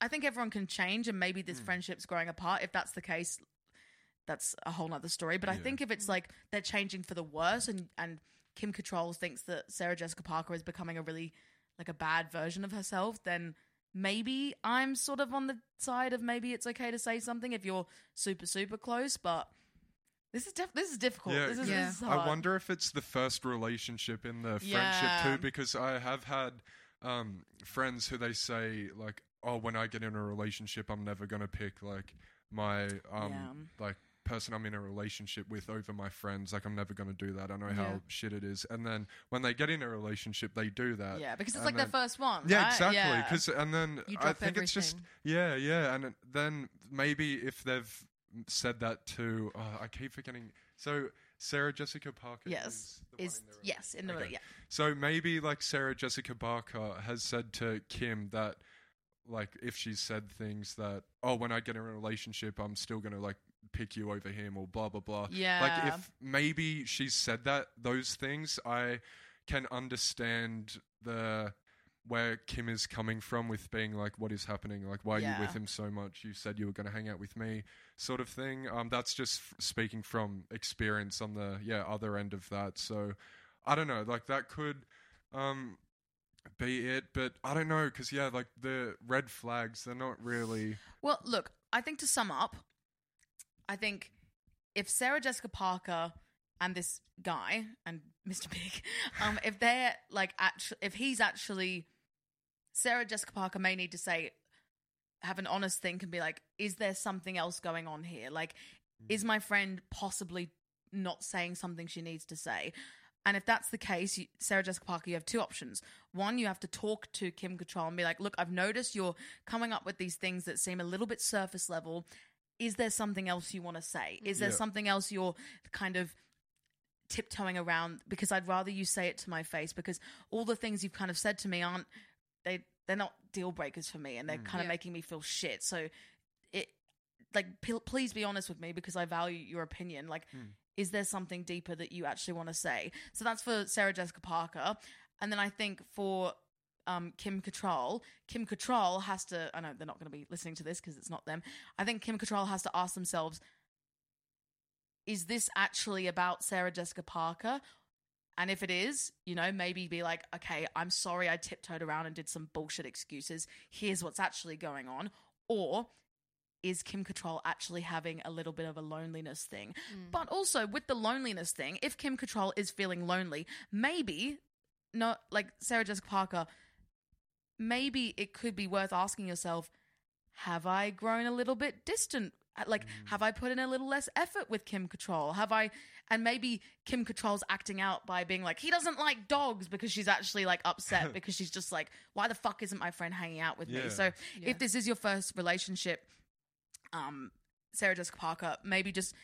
I think everyone can change, and maybe this hmm. friendship's growing apart. If that's the case, that's a whole nother story. But I think if it's like they're changing for the worse, and and Kim Cattrall thinks that Sarah Jessica Parker is becoming a really like a bad version of herself, then maybe I'm sort of on the side of maybe it's okay to say something if you're super super close. But this is def- this is difficult. Yeah, this is, Yeah. this is I wonder if it's the first relationship in the friendship Yeah. too, because I have had um, friends who they say like, "Oh, when I get in a relationship, I'm never gonna pick like my um Yeah. like person I'm in a relationship with over my friends. Like, I'm never gonna do that. I know Yeah. how shit it is." And then when they get in a relationship, they do that. yeah, because it's And like then- their first one. Yeah, right? exactly. Yeah. Because and then I think it's just yeah, yeah, and then maybe if they've said that to, oh, uh, I keep forgetting. So Sarah Jessica Parker, yes, is, the is in yes in the Okay. yeah. So maybe like Sarah Jessica Parker has said to Kim that like if she's said things that oh when I get in a relationship I'm still gonna like pick you over him or blah blah blah. Yeah. Like if maybe she said that those things I can understand the where Kim is coming from with being like what is happening? Like why are you with him so much? You said you were going to hang out with me sort of thing. Um that's just f- speaking from experience on the yeah other end of that. So I don't know. Like that could um be it but I don't know cuz yeah like the red flags they're not really Well, look, I think to sum up, I think if Sarah Jessica Parker and this guy and Mr. Big, um, if they're like actually, if he's actually Sarah Jessica Parker may need to say, have an honest think and be like, is there something else going on here? Like, is my friend possibly not saying something she needs to say? And if that's the case, you, Sarah Jessica Parker, you have two options. One, you have to talk to Kim Cattrall and be like, look, I've noticed you're coming up with these things that seem a little bit surface level. Is there something else you want to say? Mm-hmm. Is there Yeah. something else you're kind of tiptoeing around? Because I'd rather you say it to my face because all the things you've kind of said to me aren't, they, they're not deal breakers for me and they're mm. kind of Yeah. making me feel shit. So it, like, p- please be honest with me because I value your opinion. Like, mm. is there something deeper that you actually want to say? So that's for Sarah Jessica Parker. And then I think for um, Kim Cattrall, Kim Cattrall has to, I know they're not going to be listening to this because it's not them. I think Kim Cattrall has to ask themselves, is this actually about Sarah Jessica Parker? And if it is, you know, maybe be like, okay, I'm sorry I tiptoed around and did some bullshit excuses. Here's what's actually going on. Or is Kim Cattrall actually having a little bit of a loneliness thing? But also with the loneliness thing, if Kim Cattrall is feeling lonely, maybe not like Sarah Jessica Parker, maybe it could be worth asking yourself, have I grown a little bit distant? Uh, Like, have I put in a little less effort with Kim Cattrall? Have I, and maybe Kim Cattrall's acting out by being like, he doesn't like dogs because she's actually like upset because she's just like, why the fuck isn't my friend hanging out with me? Yeah. So if this is your first relationship, um, Sarah Jessica Parker, maybe just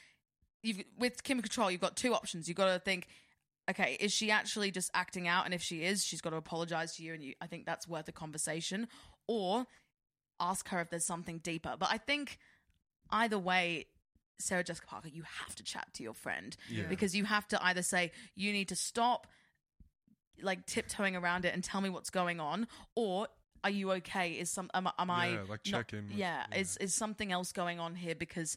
you've with Kim Cattrall, you've got two options. You've got to think, okay, is she actually just acting out? And if she is, she's got to apologize to you, and you, I think that's worth a conversation. Or ask her if there's something deeper. But I think either way, Sarah Jessica Parker, you have to chat to your friend Yeah. because you have to either say you need to stop like tiptoeing around it and tell me what's going on, or are you okay? Is some am, am I Yeah, like not- check in with- yeah, yeah. is is something else going on here? Because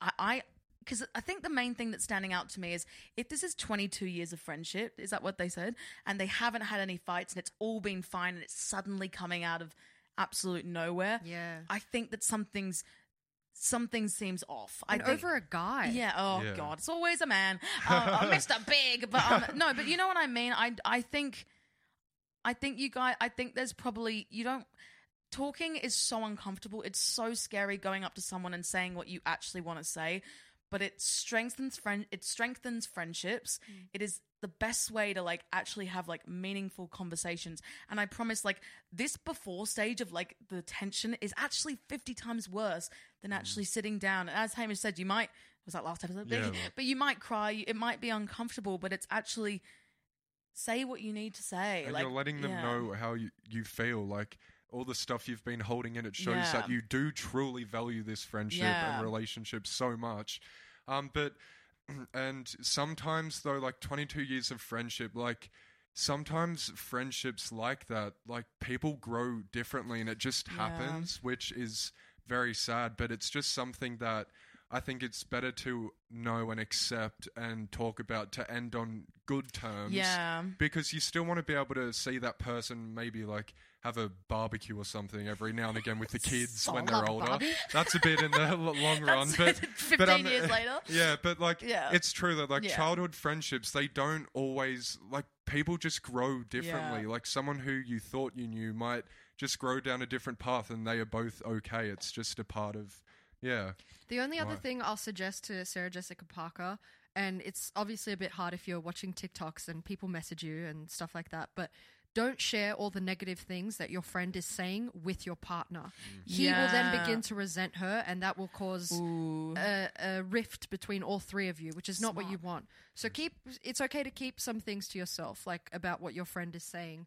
I. I because I think the main thing that's standing out to me is if this is 22 years of friendship, is that what they said? And they haven't had any fights and it's all been fine and it's suddenly coming out of absolute nowhere. Yeah. I think that something's something seems off. And I think, over a guy. yeah. Oh Yeah. God, it's always a man. Uh, uh, Mr. Big, but um, no, but you know what I mean. I I think, I think you guys. I think there's probably you don't. Talking is so uncomfortable. It's so scary going up to someone and saying what you actually want to say, but it strengthens friend. It strengthens friendships. Mm. It is the best way to like actually have like meaningful conversations. And I promise, like this before stage of like the tension is actually fifty times worse than mm. actually sitting down. And as Hamish said, you might was that last episode, Yeah. but you might cry. It might be uncomfortable, but it's actually say what you need to say. and like, you're letting them yeah. know how you, you feel like all the stuff you've been holding in it shows Yeah. that you do truly value this friendship Yeah. and relationship so much um but and sometimes though like 22 years of friendship like sometimes friendships like that like people grow differently and it just Yeah. happens which is very sad but it's just something that I think it's better to know and accept and talk about to end on good terms Yeah. because you still want to be able to see that person maybe like have a barbecue or something every now and again with the kids when they're older. Barbie. That's a bit in the long run, but 15 but um, years later. Yeah, but like Yeah. it's true that like Yeah. childhood friendships they don't always like people just grow differently. Yeah. Like someone who you thought you knew might just grow down a different path and they are both okay. It's just a part of yeah. The only other Right. thing I'll suggest to Sarah Jessica Parker, and it's obviously a bit hard if you're watching TikToks and people message you and stuff like that, but don't share all the negative things that your friend is saying with your partner. Mm. He will then begin to resent her, and that will cause a, a rift between all three of you, which is not what you want. So mm. keep. It's okay to keep some things to yourself, like about what your friend is saying.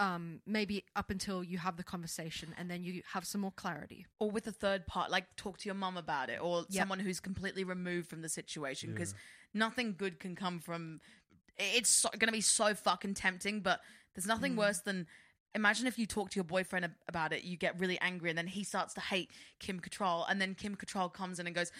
Um, maybe up until you have the conversation, and then you have some more clarity. or with a third part, like talk to your mum about it, or Yep. someone who's completely removed from the situation, because nothing good can come from. It's so, going to be so fucking tempting, but there's nothing worse than. Imagine if you talk to your boyfriend ab- about it, you get really angry, and then he starts to hate Kim Cattrall, and then Kim Cattrall comes in and goes,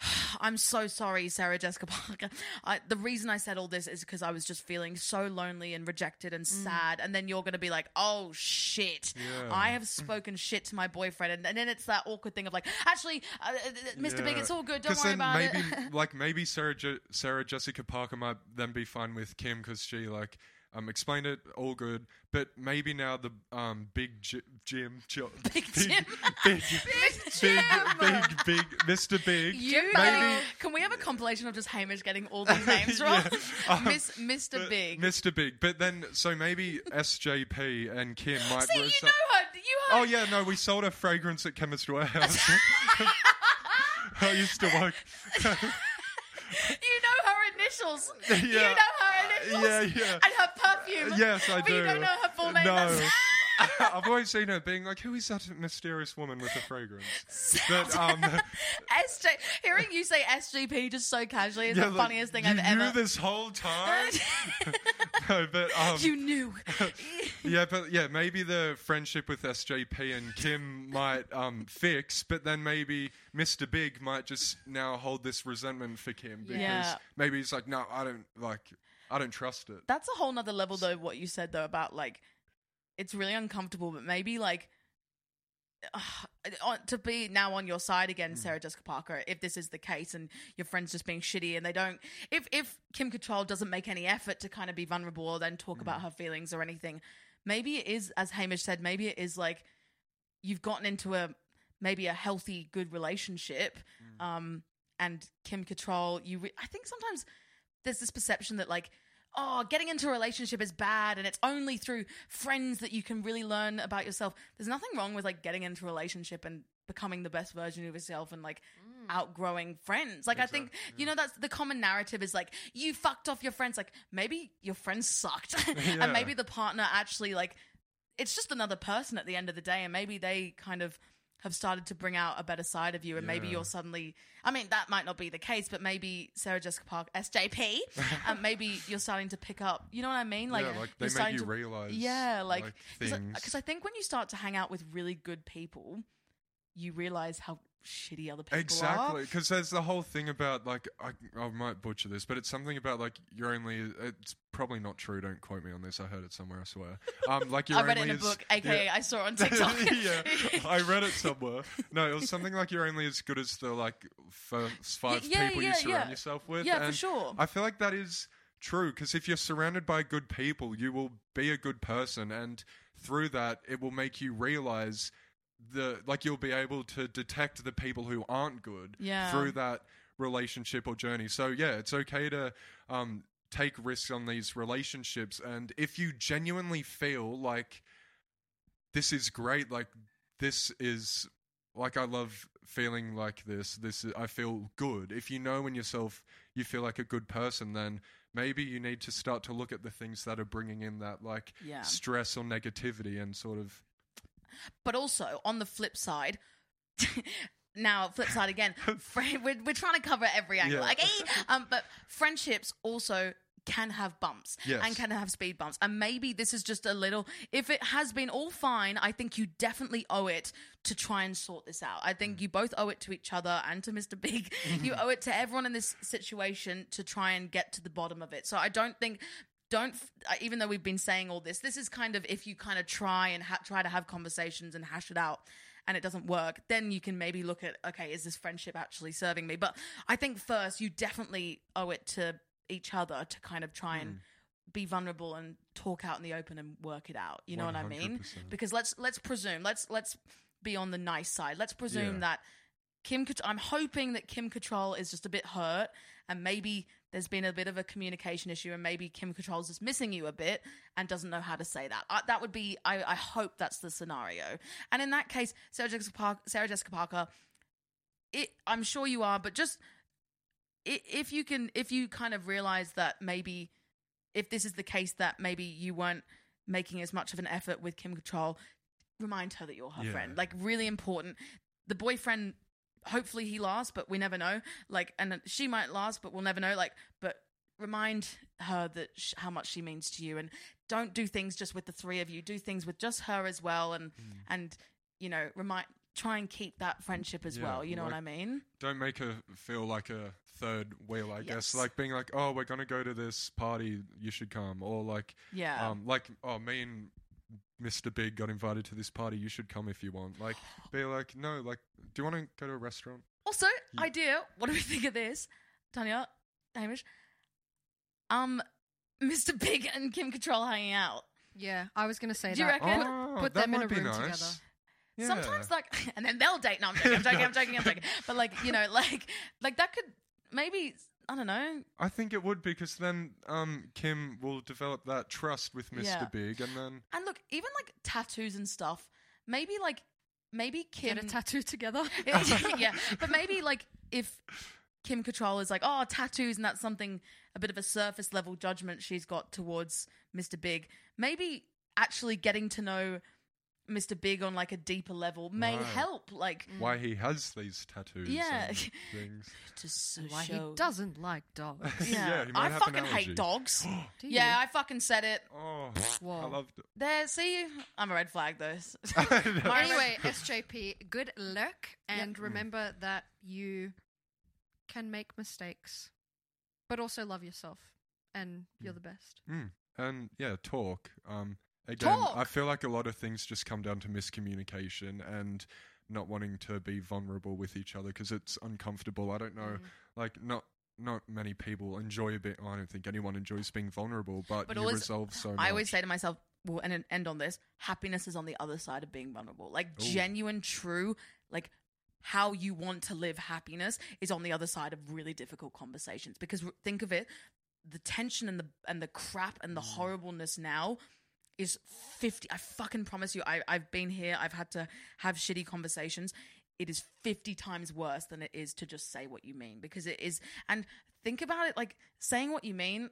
I'm so sorry, Sarah Jessica Parker. I, the reason I said all this is because I was just feeling so lonely and rejected and sad. And then you're going to be like, oh shit, Yeah. I have spoken shit to my boyfriend. And, and then it's that awkward thing of like, actually, uh, uh, Mr. Big, Yeah. it's all good. Don't 'Cause worry then about maybe, it. like maybe Sarah Je- Sarah Jessica Parker might then be fine with Kim because she like um, explained it, all good. But maybe now the um, big J- Jim, Jo- Big Jim. big, big, Jim. big, big, Mr. Big. You maybe. Can we have a compilation of just Hamish getting all these names wrong? Yeah. Um, Miss, Mr. Big. Mr. Big. But then, so maybe SJP and Kim might. See, you know her. You Oh yeah, no, we sold a fragrance at Chemist Warehouse. I used to work. You know her initials. You Yeah. know her initials. Yeah, yeah. And her perfume. yes, I but do. you don't know her full name. No. I've always seen her being like, "Who is that mysterious woman with the fragrance?" But um, SJ. Hearing you say SJP just so casually is yeah, the like, funniest thing I've ever knew this whole time. no, but um, you knew. yeah, but yeah, maybe the friendship with SJP and Kim might um, fix, but then maybe Mr. Big might just now hold this resentment for Kim because Yeah. maybe he's like, no, I don't like, I don't trust it. That's a whole nother level, though. What you said though about like, it's really uncomfortable, but maybe like. uh, to be now on your side again, Sarah Jessica Parker. If this is the case, and your friends just being shitty, and they don't, if if Kim Cattrall doesn't make any effort to kind of be vulnerable or then talk about her feelings or anything, maybe it is, as Hamish said, maybe it is like you've gotten into a maybe a healthy, good relationship, um, and Kim Cattrall, you, re- I think sometimes there's this perception that like oh getting into a relationship is bad and it's only through friends that you can really learn about yourself. There's nothing wrong with like getting into a relationship and becoming the best version of yourself and like mm. outgrowing friends. Like i think you know that's the common narrative is like you fucked off your friends. Like maybe your friends sucked. Yeah. and maybe the partner actually like it's just another person at the end of the day and maybe they kind of have started to bring out a better side of you and maybe you're suddenly i mean that might not be the case but maybe sarah jessica park sjp um, maybe you're starting to pick up you know what i mean like, yeah, like they make you to- realize, yeah like things. because I, think when you start to hang out with really good people you realize how shitty other people Exactly, because there's the whole thing about like I, I might butcher this, but it's something about like you're only. It's probably not true. Don't quote me on this. I heard it somewhere. I swear. Um, like you're i read it only in a as- book aka yeah. i saw it on tiktok yeah, I read it somewhere. No, it was something like you're only as good as the like first five yeah, people yeah, you surround yourself with. Yeah, for sure. I feel like that is true because if you're surrounded by good people, you will be a good person, and through that, it will make you realize the like you'll be able to detect the people who aren't good Yeah. through that relationship or journey. So yeah, it's okay to um, take risks on these relationships, and if you genuinely feel like this is great, like this is like I love feeling like this. This is, I feel good. If you know in yourself you feel like a good person, then maybe you need to start to look at the things that are bringing in that like Yeah. stress or negativity and sort of But also on the flip side, now flip side again, we're, we're trying to cover every angle. Yeah. Eh, um, but friendships also can have bumps Yes. and can have speed bumps. And maybe this is just a little, if it has been all fine, I think you definitely owe it to try and sort this out. I Mm. think you both owe it to each other and to Mr. Big. you owe it to everyone in this situation to try and get to the bottom of it. So I don't think don't uh, even though we've been saying all this this is kind of if you kind of try and ha- try to have conversations and hash it out and it doesn't work then you can maybe look at okay is this friendship actually serving me? But i think first you definitely owe it to each other to kind of try and be vulnerable and talk out in the open and work it out you know what i mean? Because let's let's presume let's let's be on the nice side. Let's presume Yeah. that Kim, I'm hoping that Kim Cattrall is just a bit hurt, and maybe there's been a bit of a communication issue, and maybe Kim Cattrall's just missing you a bit and doesn't know how to say that. I, that would be, I, I hope that's the scenario. And in that case, Sarah Jessica, Park, Sarah Jessica Parker, it, I'm sure you are, but just if you can, if you kind of realize that maybe if this is the case that maybe you weren't making as much of an effort with Kim Cattrall, remind her that you're her Yeah. friend. Like really important. The boyfriend, hopefully he lasts, but we never know. Like, and she might last, but we'll never know. Like, but remind her that sh- how much she means to you, and don't do things just with the three of you. Do things with just her as well, and and you know remind. Try and keep that friendship as Yeah, well. You know what I mean? don't make her feel like a third wheel. I Yes. guess like being like, oh, we're gonna go to this party, you should come, or like, Yeah. um, like oh, me and Mr. Big got invited to this party, you should come if you want. Like, be like, no, like, do you want to go to a restaurant? Also, idea. What do we think of this, Tania, Hamish? Um, Mr. Big and Kim Control hanging out. Yeah, I was gonna say Do you reckon? Oh, Put that them in a room nice. together. Yeah. Sometimes like, and then they'll date. No, I'm joking. I'm joking. I'm joking. I'm joking. But like, you know, like, like that could maybe I don't know. I think it would because then um, Kim will develop that trust with Mr. Yeah. Big, and then And look, even like tattoos and stuff. Maybe like maybe Kim Get a tattoo together. yeah, but maybe like if Kim Cattrall is like, oh, tattoos, and that's something a bit of a surface level judgment she's got towards Mr. Big. Maybe actually getting to know Mr. Big on like a deeper level may Right. help. Like, why he has these tattoos. Yeah. and things. just Why he doesn't like dogs. Yeah, Yeah, he might I have an fucking allergy. hate dogs. Do yeah. I fucking said it. Oh, I Whoa. loved it. There, see, I'm a red flag though. Anyway, SJP, good luck, and remember that you can make mistakes, but also love yourself, and you're the best. Mm. And yeah, talk. Um, again, I feel like a lot of things just come down to miscommunication and not wanting to be vulnerable with each other because it's uncomfortable. I don't know, like not not many people enjoy a bit. I don't think anyone enjoys being vulnerable, but, But you always- resolve so much. I always say to myself, well, and end on this: happiness is on the other side of being vulnerable. Like Ooh. genuine, true, like how you want to live happiness is on the other side of really difficult conversations. Because think of it, the tension and the and the crap and the Mm. horribleness now is 50 i fucking promise you I, i've been here i've had to have shitty conversations. It is 50 times worse than it is to just say what you mean because it is and think about it like saying what you mean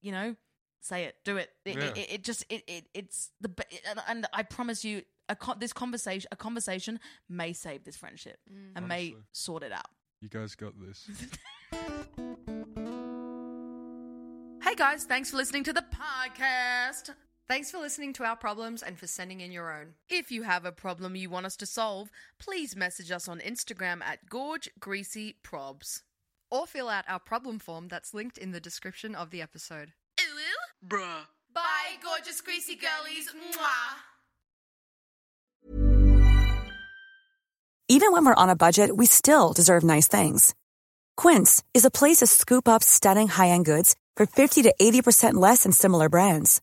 you know say it do it. It, Yeah. it, it just it, it it's the and, and i promise you a con- this conversation a conversation may save this friendship mm. and may sort it out. You guys got this. hey guys thanks for listening to the podcast Thanks for listening to our problems and for sending in your own. If you have a problem you want us to solve, please message us on Instagram at Gorge Greasy Probs. Or fill out our problem form that's linked in the description of the episode. Ooh, bruh. Bye, gorgeous greasy girlies. Mwah. Even when we're on a budget, we still deserve nice things. Quince is a place to scoop up stunning high-end goods for 50 to 80% less than similar brands.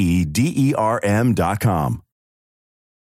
D E R M.com.